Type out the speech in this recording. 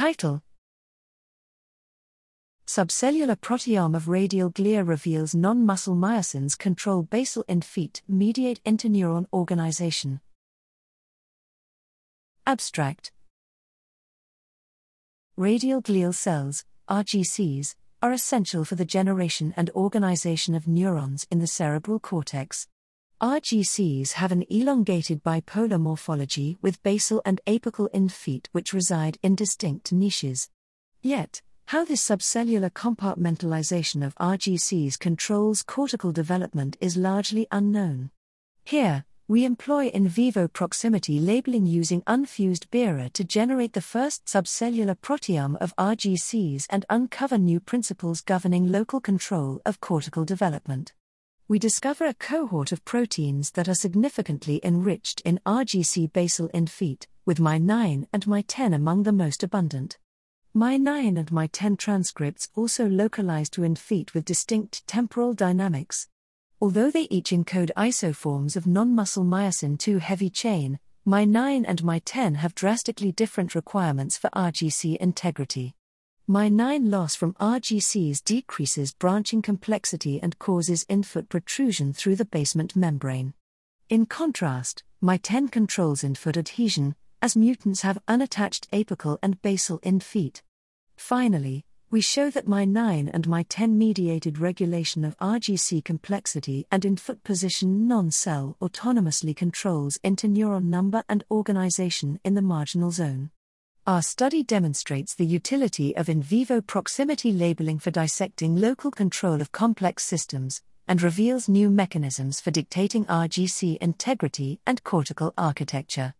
Title Subcellular proteome of radial glia reveals non muscle myosins control basal end feet mediate interneuron organization. Abstract Radial glial cells, RGCs, are essential for the generation and organization of neurons in the cerebral cortex. RGCs have an elongated bipolar morphology with basal and apical end feet which reside in distinct niches. Yet, how this subcellular compartmentalization of RGCs controls cortical development is largely unknown. Here, we employ in vivo proximity labeling using unfused BirA to generate the first subcellular proteome of RGCs and uncover new principles governing local control of cortical development. We discover a cohort of proteins that are significantly enriched in RGC basal end feet, with MY9 and MY10 among the most abundant. MY9 and MY10 transcripts also localize to end feet with distinct temporal dynamics. Although they each encode isoforms of non muscle myosin 2 heavy chain, MY9 and MY10 have drastically different requirements for RGC integrity. MY9 loss from RGCs decreases branching complexity and causes end-foot protrusion through the basement membrane. In contrast, MY10 controls end-foot adhesion, as mutants have unattached apical and basal end feet. Finally, we show that MY9 and MY10 mediated regulation of RGC complexity and end foot position non cell autonomously controls interneuron number and organization in the marginal zone. Our study demonstrates the utility of in vivo proximity labeling for dissecting local control of complex systems, and reveals new mechanisms for dictating RGC integrity and cortical architecture.